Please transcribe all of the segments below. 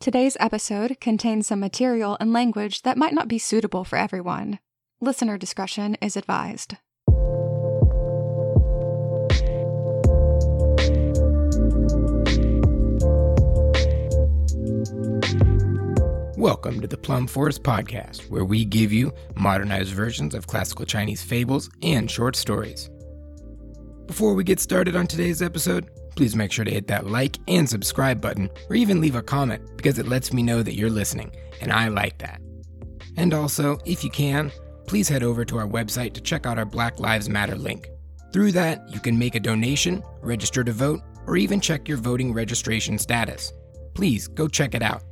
Today's episode contains some material and language that might not be suitable for everyone. Listener discretion is advised. Welcome to the Plum Forest Podcast, where we give you modernized versions of classical Chinese fables and short stories. Before we get started on today's episode, please make sure to hit that like and subscribe button, or even leave a comment because it lets me know that you're listening, and I like that. And also, if you can, please head over to our website to check out our Black Lives Matter link. Through that, you can make a donation, register to vote, or even check your voting registration status. Please go check it out.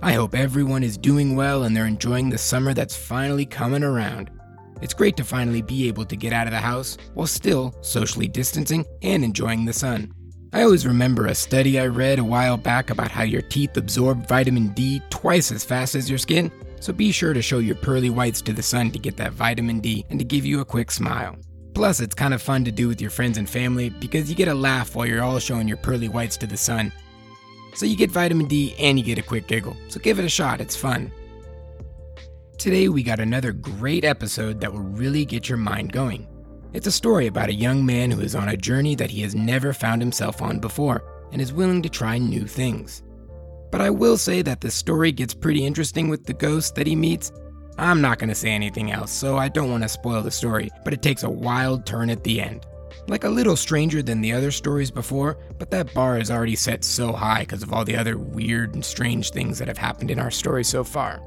I hope everyone is doing well and they're enjoying the summer that's finally coming around. It's great to finally be able to get out of the house while still socially distancing and enjoying the sun. I always remember a study I read a while back about how your teeth absorb vitamin D twice as fast as your skin, so be sure to show your pearly whites to the sun to get that vitamin D and to give you a quick smile. Plus, it's kind of fun to do with your friends and family because you get a laugh while you're all showing your pearly whites to the sun. So you get vitamin D and you get a quick giggle. So give it a shot, it's fun. Today we got another great episode that will really get your mind going. It's a story about a young man who is on a journey that he has never found himself on before and is willing to try new things. But I will say that the story gets pretty interesting with the ghost that he meets. I'm not going to say anything else, so I don't want to spoil the story, but it takes a wild turn at the end. Like a little stranger than the other stories before, but that bar is already set so high because of all the other weird and strange things that have happened in our story so far.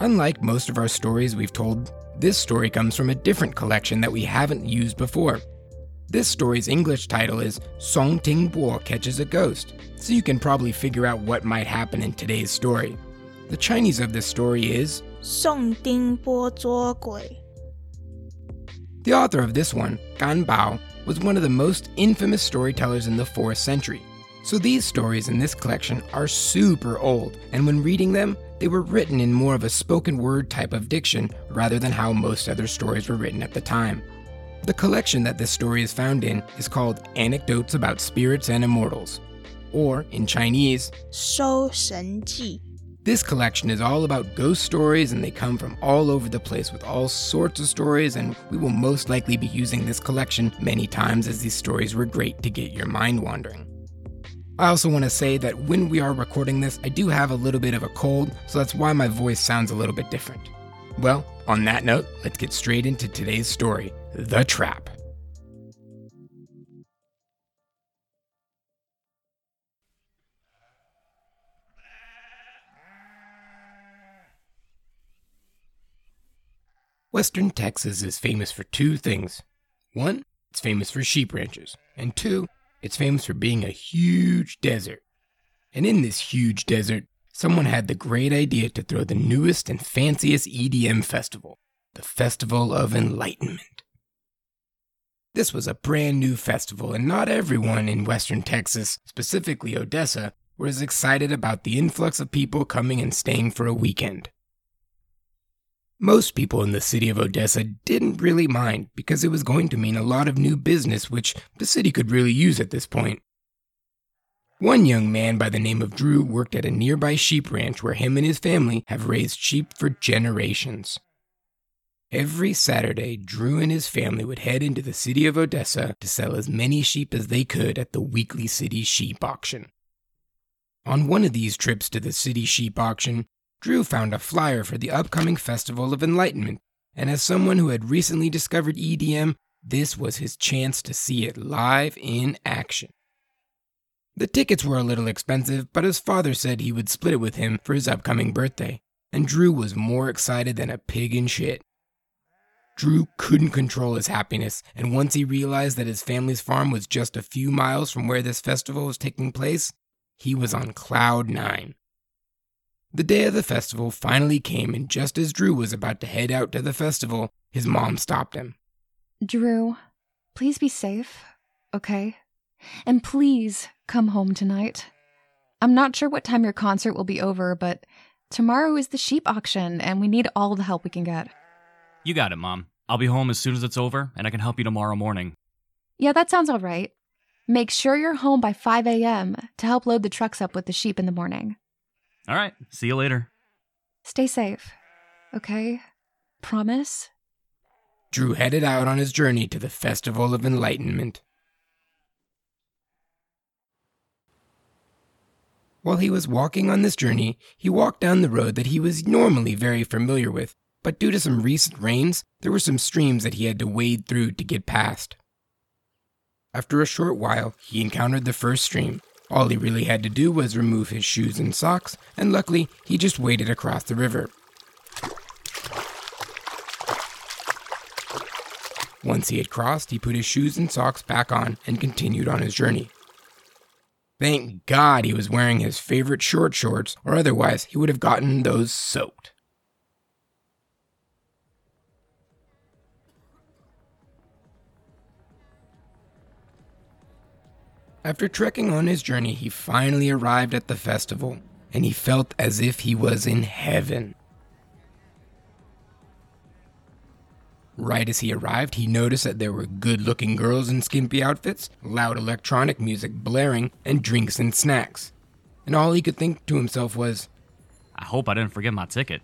Unlike most of our stories we've told, this story comes from a different collection that we haven't used before. This story's English title is Song Ting Bo Catches a Ghost, so you can probably figure out what might happen in today's story. The Chinese of this story is Song Ting Bo Zuo Gui. The author of this one, Gan Bao, was one of the most infamous storytellers in the 4th century. So these stories in this collection are super old, and when reading them, they were written in more of a spoken word type of diction rather than how most other stories were written at the time. The collection that this story is found in is called Anecdotes About Spirits and Immortals, or in Chinese, 搜神记. This collection is all about ghost stories and they come from all over the place with all sorts of stories and we will most likely be using this collection many times as these stories were great to get your mind wandering. I also want to say that when we are recording this, I do have a little bit of a cold, so that's why my voice sounds a little bit different. Well, on that note, let's get straight into today's story The Trap. Western Texas is famous for two things. One, it's famous for sheep ranches, and two, it's famous for being a huge desert. And in this huge desert, someone had the great idea to throw the newest and fanciest EDM festival, the Festival of Enlightenment. This was a brand new festival, and not everyone in Western Texas, specifically Odessa, was excited about the influx of people coming and staying for a weekend. Most people in the city of Odessa didn't really mind because it was going to mean a lot of new business, which the city could really use at this point. One young man by the name of Drew worked at a nearby sheep ranch where him and his family have raised sheep for generations. Every Saturday, Drew and his family would head into the city of Odessa to sell as many sheep as they could at the weekly city sheep auction. On one of these trips to the city sheep auction, Drew found a flyer for the upcoming Festival of Enlightenment, and as someone who had recently discovered EDM, this was his chance to see it live in action. The tickets were a little expensive, but his father said he would split it with him for his upcoming birthday, and Drew was more excited than a pig in shit. Drew couldn't control his happiness, and once he realized that his family's farm was just a few miles from where this festival was taking place, he was on cloud nine. The day of the festival finally came, and just as Drew was about to head out to the festival, his mom stopped him. Drew, please be safe, okay? And please come home tonight. I'm not sure what time your concert will be over, but tomorrow is the sheep auction, and we need all the help we can get. You got it, Mom. I'll be home as soon as it's over, and I can help you tomorrow morning. Yeah, that sounds all right. Make sure you're home by 5 a.m. to help load the trucks up with the sheep in the morning. All right, see you later. Stay safe, okay? Promise? Drew headed out on his journey to the Festival of Enlightenment. While he was walking on this journey, he walked down the road that he was normally very familiar with, but due to some recent rains, there were some streams that he had to wade through to get past. After a short while, he encountered the first stream. All he really had to do was remove his shoes and socks, and luckily, he just waded across the river. Once he had crossed, he put his shoes and socks back on and continued on his journey. Thank God he was wearing his favorite short shorts, or otherwise he would have gotten those soaked. After trekking on his journey, he finally arrived at the festival, and he felt as if he was in heaven. Right as he arrived, he noticed that there were good looking girls in skimpy outfits, loud electronic music blaring, and drinks and snacks. And all he could think to himself was, I hope I didn't forget my ticket.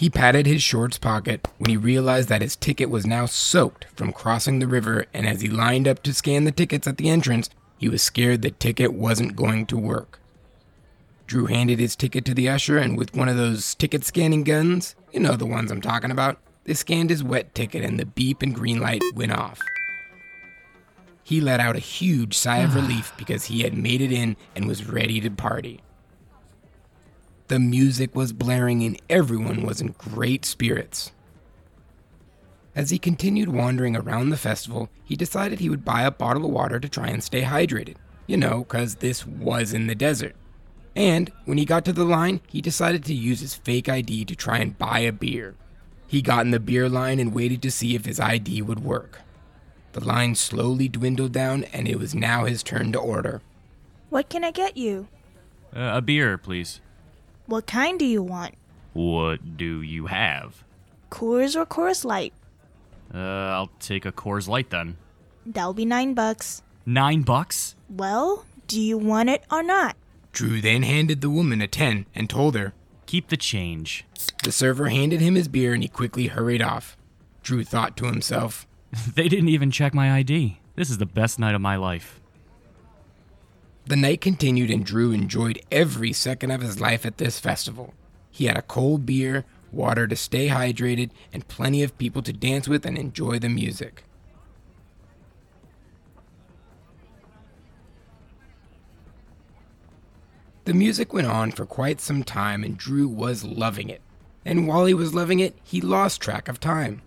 he patted his shorts pocket when he realized that his ticket was now soaked from crossing the river, and as he lined up to scan the tickets at the entrance, he was scared the ticket wasn't going to work. Drew handed his ticket to the usher, and with one of those ticket scanning guns, you know the ones I'm talking about, they scanned his wet ticket and the beep and green light went off. He let out a huge sigh of relief because he had made it in and was ready to party. The music was blaring and everyone was in great spirits. As he continued wandering around the festival, he decided he would buy a bottle of water to try and stay hydrated. You know, because this was in the desert. And when he got to the line, he decided to use his fake ID to try and buy a beer. He got in the beer line and waited to see if his ID would work. The line slowly dwindled down, and it was now his turn to order. What can I get you? Uh, a beer, please. What kind do you want? What do you have? Coors or Coors Light? Uh, I'll take a Coors Light then. That'll be nine bucks. Nine bucks? Well, do you want it or not? Drew then handed the woman a 10 and told her. Keep the change. The server handed him his beer and he quickly hurried off. Drew thought to himself, they didn't even check my ID. This is the best night of my life. The night continued and Drew enjoyed every second of his life at this festival. He had a cold beer, water to stay hydrated, and plenty of people to dance with and enjoy the music. The music went on for quite some time and Drew was loving it. And while he was loving it, he lost track of time.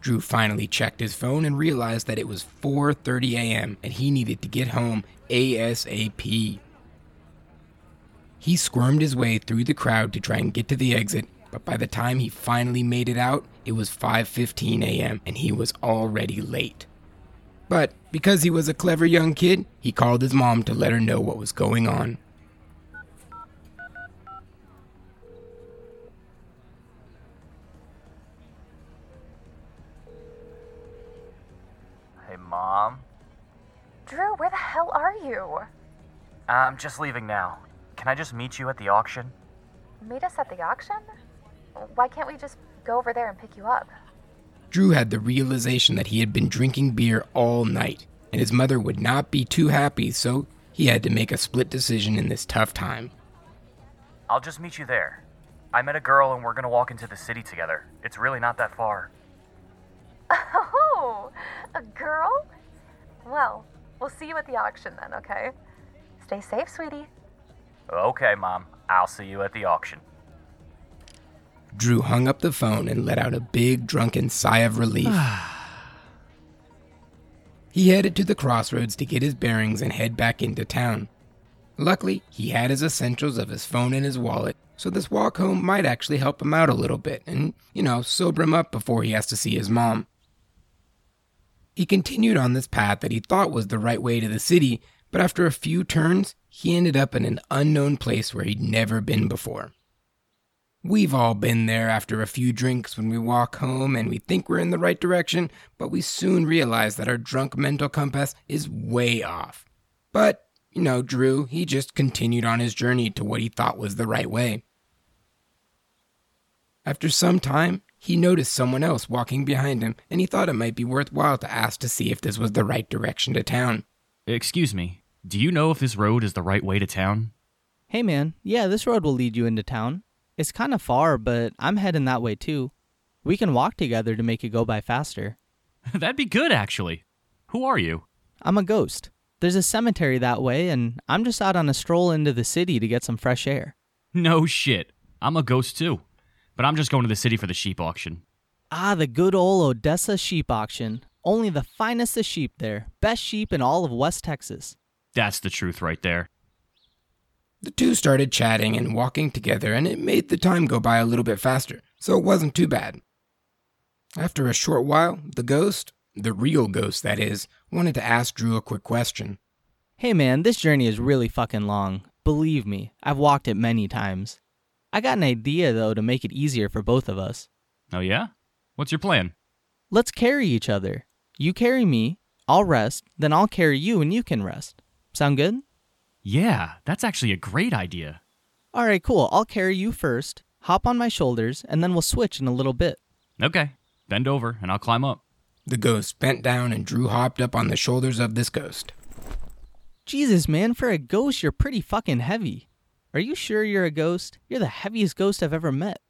Drew finally checked his phone and realized that it was 4:30 a.m. and he needed to get home ASAP. He squirmed his way through the crowd to try and get to the exit, but by the time he finally made it out, it was 5:15 a.m. and he was already late. But because he was a clever young kid, he called his mom to let her know what was going on. Hey, Mom. Drew, where the hell are you? I'm just leaving now. Can I just meet you at the auction? Meet us at the auction? Why can't we just go over there and pick you up? Drew had the realization that he had been drinking beer all night, and his mother would not be too happy, so he had to make a split decision in this tough time. I'll just meet you there. I met a girl and we're gonna walk into the city together. It's really not that far. Oh, a girl? Well, we'll see you at the auction then, okay? Stay safe, sweetie. Okay, Mom. I'll see you at the auction. Drew hung up the phone and let out a big drunken sigh of relief. he headed to the crossroads to get his bearings and head back into town. Luckily, he had his essentials of his phone and his wallet, so this walk home might actually help him out a little bit and, you know, sober him up before he has to see his mom. He continued on this path that he thought was the right way to the city, but after a few turns, he ended up in an unknown place where he'd never been before. We've all been there after a few drinks when we walk home and we think we're in the right direction, but we soon realize that our drunk mental compass is way off. But, you know, Drew, he just continued on his journey to what he thought was the right way. After some time, he noticed someone else walking behind him, and he thought it might be worthwhile to ask to see if this was the right direction to town. Excuse me, do you know if this road is the right way to town? Hey man, yeah, this road will lead you into town. It's kind of far, but I'm heading that way too. We can walk together to make it go by faster. That'd be good, actually. Who are you? I'm a ghost. There's a cemetery that way, and I'm just out on a stroll into the city to get some fresh air. No shit. I'm a ghost too. But I'm just going to the city for the sheep auction. Ah, the good old Odessa sheep auction. Only the finest of sheep there. Best sheep in all of West Texas. That's the truth right there. The two started chatting and walking together, and it made the time go by a little bit faster, so it wasn't too bad. After a short while, the ghost, the real ghost that is, wanted to ask Drew a quick question. Hey man, this journey is really fucking long. Believe me, I've walked it many times. I got an idea though to make it easier for both of us. Oh, yeah? What's your plan? Let's carry each other. You carry me, I'll rest, then I'll carry you and you can rest. Sound good? Yeah, that's actually a great idea. Alright, cool. I'll carry you first, hop on my shoulders, and then we'll switch in a little bit. Okay, bend over and I'll climb up. The ghost bent down and Drew hopped up on the shoulders of this ghost. Jesus, man, for a ghost, you're pretty fucking heavy. Are you sure you're a ghost? You're the heaviest ghost I've ever met.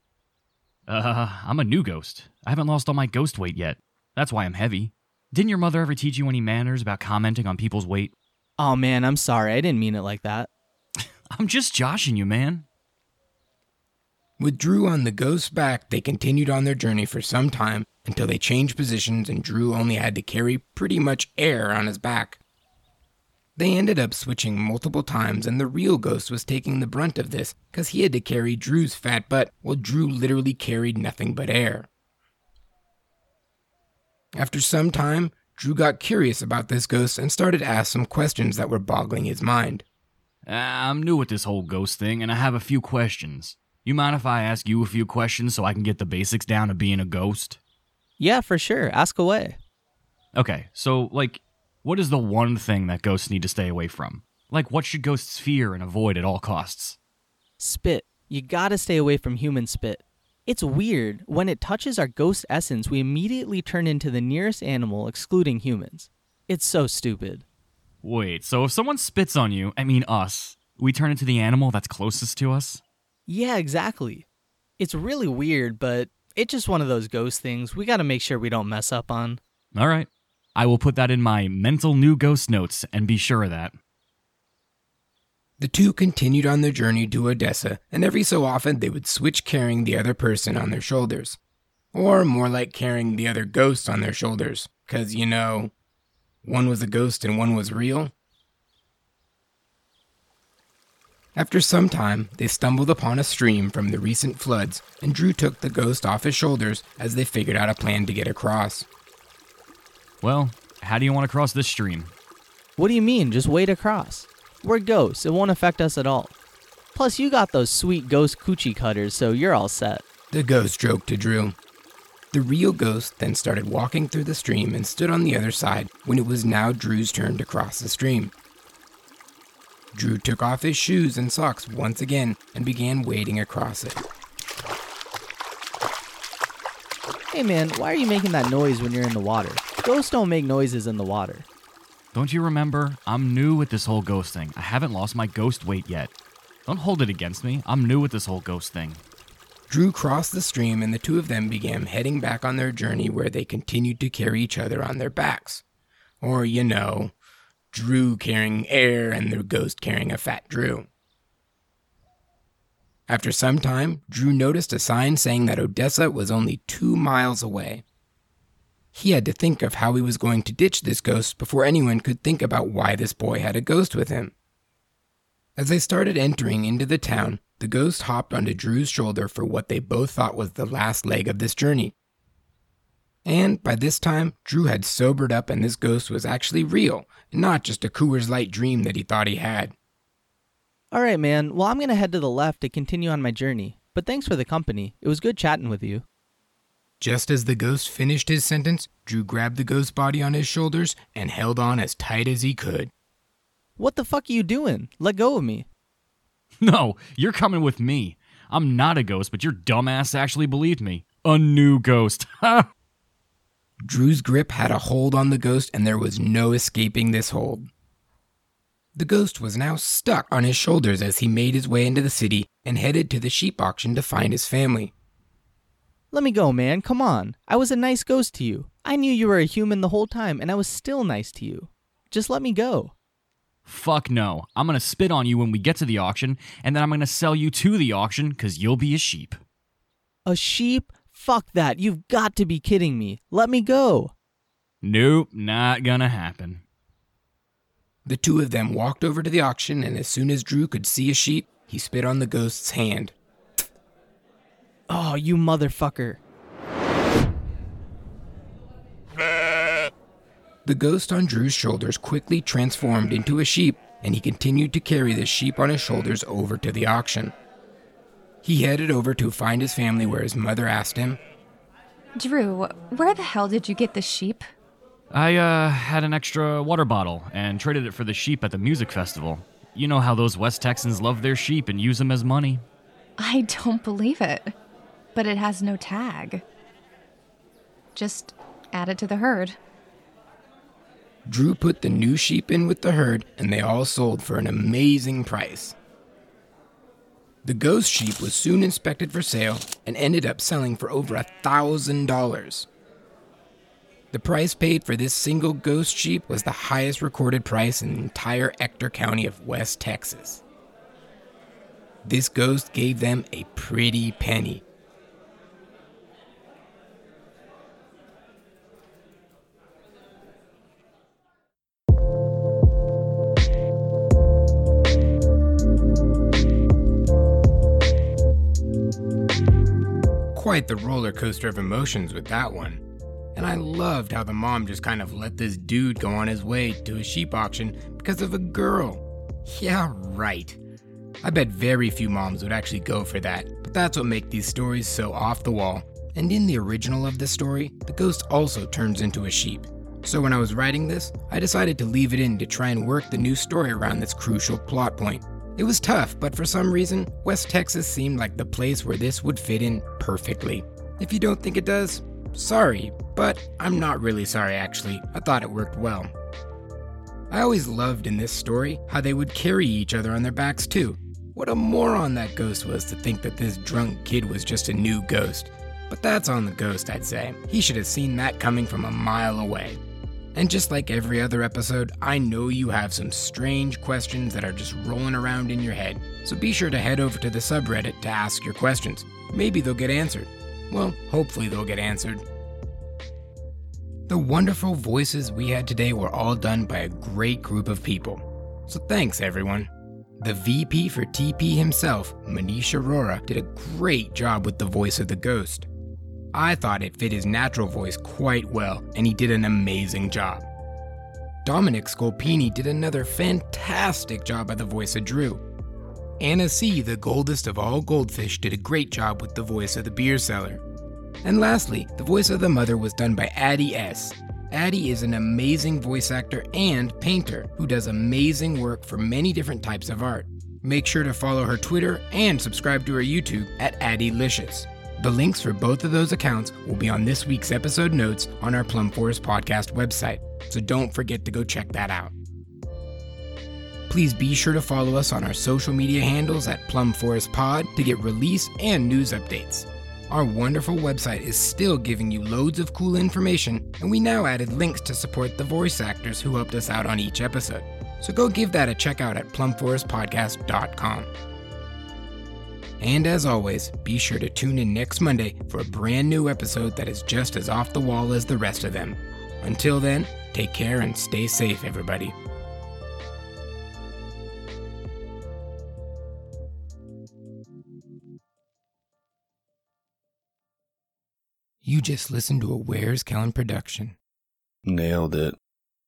Uh, I'm a new ghost. I haven't lost all my ghost weight yet. That's why I'm heavy. Didn't your mother ever teach you any manners about commenting on people's weight? Oh man, I'm sorry. I didn't mean it like that. I'm just joshing you, man. With Drew on the ghost's back, they continued on their journey for some time until they changed positions and Drew only had to carry pretty much air on his back. They ended up switching multiple times, and the real ghost was taking the brunt of this because he had to carry Drew's fat butt while Drew literally carried nothing but air. After some time, Drew got curious about this ghost and started to ask some questions that were boggling his mind. Uh, I'm new at this whole ghost thing, and I have a few questions. You mind if I ask you a few questions so I can get the basics down of being a ghost? Yeah, for sure. Ask away. Okay, so, like, what is the one thing that ghosts need to stay away from? Like, what should ghosts fear and avoid at all costs? Spit. You gotta stay away from human spit. It's weird. When it touches our ghost essence, we immediately turn into the nearest animal, excluding humans. It's so stupid. Wait, so if someone spits on you, I mean us, we turn into the animal that's closest to us? Yeah, exactly. It's really weird, but it's just one of those ghost things we gotta make sure we don't mess up on. All right. I will put that in my mental new ghost notes and be sure of that. The two continued on their journey to Odessa, and every so often they would switch carrying the other person on their shoulders. Or more like carrying the other ghost on their shoulders, because, you know, one was a ghost and one was real. After some time, they stumbled upon a stream from the recent floods, and Drew took the ghost off his shoulders as they figured out a plan to get across. Well, how do you want to cross this stream? What do you mean? Just wade across. We're ghosts, it won't affect us at all. Plus, you got those sweet ghost coochie cutters, so you're all set. The ghost joked to Drew. The real ghost then started walking through the stream and stood on the other side when it was now Drew's turn to cross the stream. Drew took off his shoes and socks once again and began wading across it. Hey man, why are you making that noise when you're in the water? Ghosts don't make noises in the water. Don't you remember? I'm new with this whole ghost thing. I haven't lost my ghost weight yet. Don't hold it against me. I'm new with this whole ghost thing. Drew crossed the stream and the two of them began heading back on their journey where they continued to carry each other on their backs. Or, you know, Drew carrying air and the ghost carrying a fat Drew. After some time, Drew noticed a sign saying that Odessa was only two miles away. He had to think of how he was going to ditch this ghost before anyone could think about why this boy had a ghost with him. As they started entering into the town, the ghost hopped onto Drew's shoulder for what they both thought was the last leg of this journey. And by this time, Drew had sobered up and this ghost was actually real, not just a Coors Light dream that he thought he had. Alright, man, well, I'm gonna head to the left to continue on my journey. but thanks for the company. It was good chatting with you. Just as the ghost finished his sentence, Drew grabbed the ghost body on his shoulders and held on as tight as he could. What the fuck are you doing? Let go of me. No, you're coming with me. I'm not a ghost, but your dumbass actually believed me. A new ghost. Drew's grip had a hold on the ghost, and there was no escaping this hold. The ghost was now stuck on his shoulders as he made his way into the city and headed to the sheep auction to find his family. Let me go, man. Come on. I was a nice ghost to you. I knew you were a human the whole time, and I was still nice to you. Just let me go. Fuck no. I'm gonna spit on you when we get to the auction, and then I'm gonna sell you to the auction because you'll be a sheep. A sheep? Fuck that. You've got to be kidding me. Let me go. Nope, not gonna happen. The two of them walked over to the auction, and as soon as Drew could see a sheep, he spit on the ghost's hand. Oh, you motherfucker. The ghost on Drew's shoulders quickly transformed into a sheep, and he continued to carry the sheep on his shoulders over to the auction. He headed over to find his family where his mother asked him, Drew, where the hell did you get the sheep? I, uh, had an extra water bottle and traded it for the sheep at the music festival. You know how those West Texans love their sheep and use them as money. I don't believe it. But it has no tag. Just add it to the herd. Drew put the new sheep in with the herd, and they all sold for an amazing price. The ghost sheep was soon inspected for sale and ended up selling for over a thousand dollars. The price paid for this single ghost sheep was the highest recorded price in the entire Ector County of West Texas. This ghost gave them a pretty penny. Quite the roller coaster of emotions with that one. And I loved how the mom just kind of let this dude go on his way to a sheep auction because of a girl. Yeah, right. I bet very few moms would actually go for that, but that's what makes these stories so off the wall. And in the original of the story, the ghost also turns into a sheep. So when I was writing this, I decided to leave it in to try and work the new story around this crucial plot point. It was tough, but for some reason, West Texas seemed like the place where this would fit in perfectly. If you don't think it does, sorry, but I'm not really sorry actually. I thought it worked well. I always loved in this story how they would carry each other on their backs too. What a moron that ghost was to think that this drunk kid was just a new ghost. But that's on the ghost, I'd say. He should have seen that coming from a mile away. And just like every other episode, I know you have some strange questions that are just rolling around in your head. So be sure to head over to the subreddit to ask your questions. Maybe they'll get answered. Well, hopefully they'll get answered. The wonderful voices we had today were all done by a great group of people. So thanks, everyone. The VP for TP himself, Manish Arora, did a great job with the voice of the ghost. I thought it fit his natural voice quite well, and he did an amazing job. Dominic Scolpini did another fantastic job at the voice of Drew. Anna C., the goldest of all goldfish, did a great job with the voice of the beer seller. And lastly, the voice of the mother was done by Addie S. Addie is an amazing voice actor and painter who does amazing work for many different types of art. Make sure to follow her Twitter and subscribe to her YouTube at Addie-licious. The links for both of those accounts will be on this week's episode notes on our Plum Forest Podcast website, so don't forget to go check that out. Please be sure to follow us on our social media handles at Plum Forest Pod to get release and news updates. Our wonderful website is still giving you loads of cool information, and we now added links to support the voice actors who helped us out on each episode. So go give that a check out at plumforestpodcast.com. And as always, be sure to tune in next Monday for a brand new episode that is just as off the wall as the rest of them. Until then, take care and stay safe, everybody. You just listened to a Where's Kellen production. Nailed it.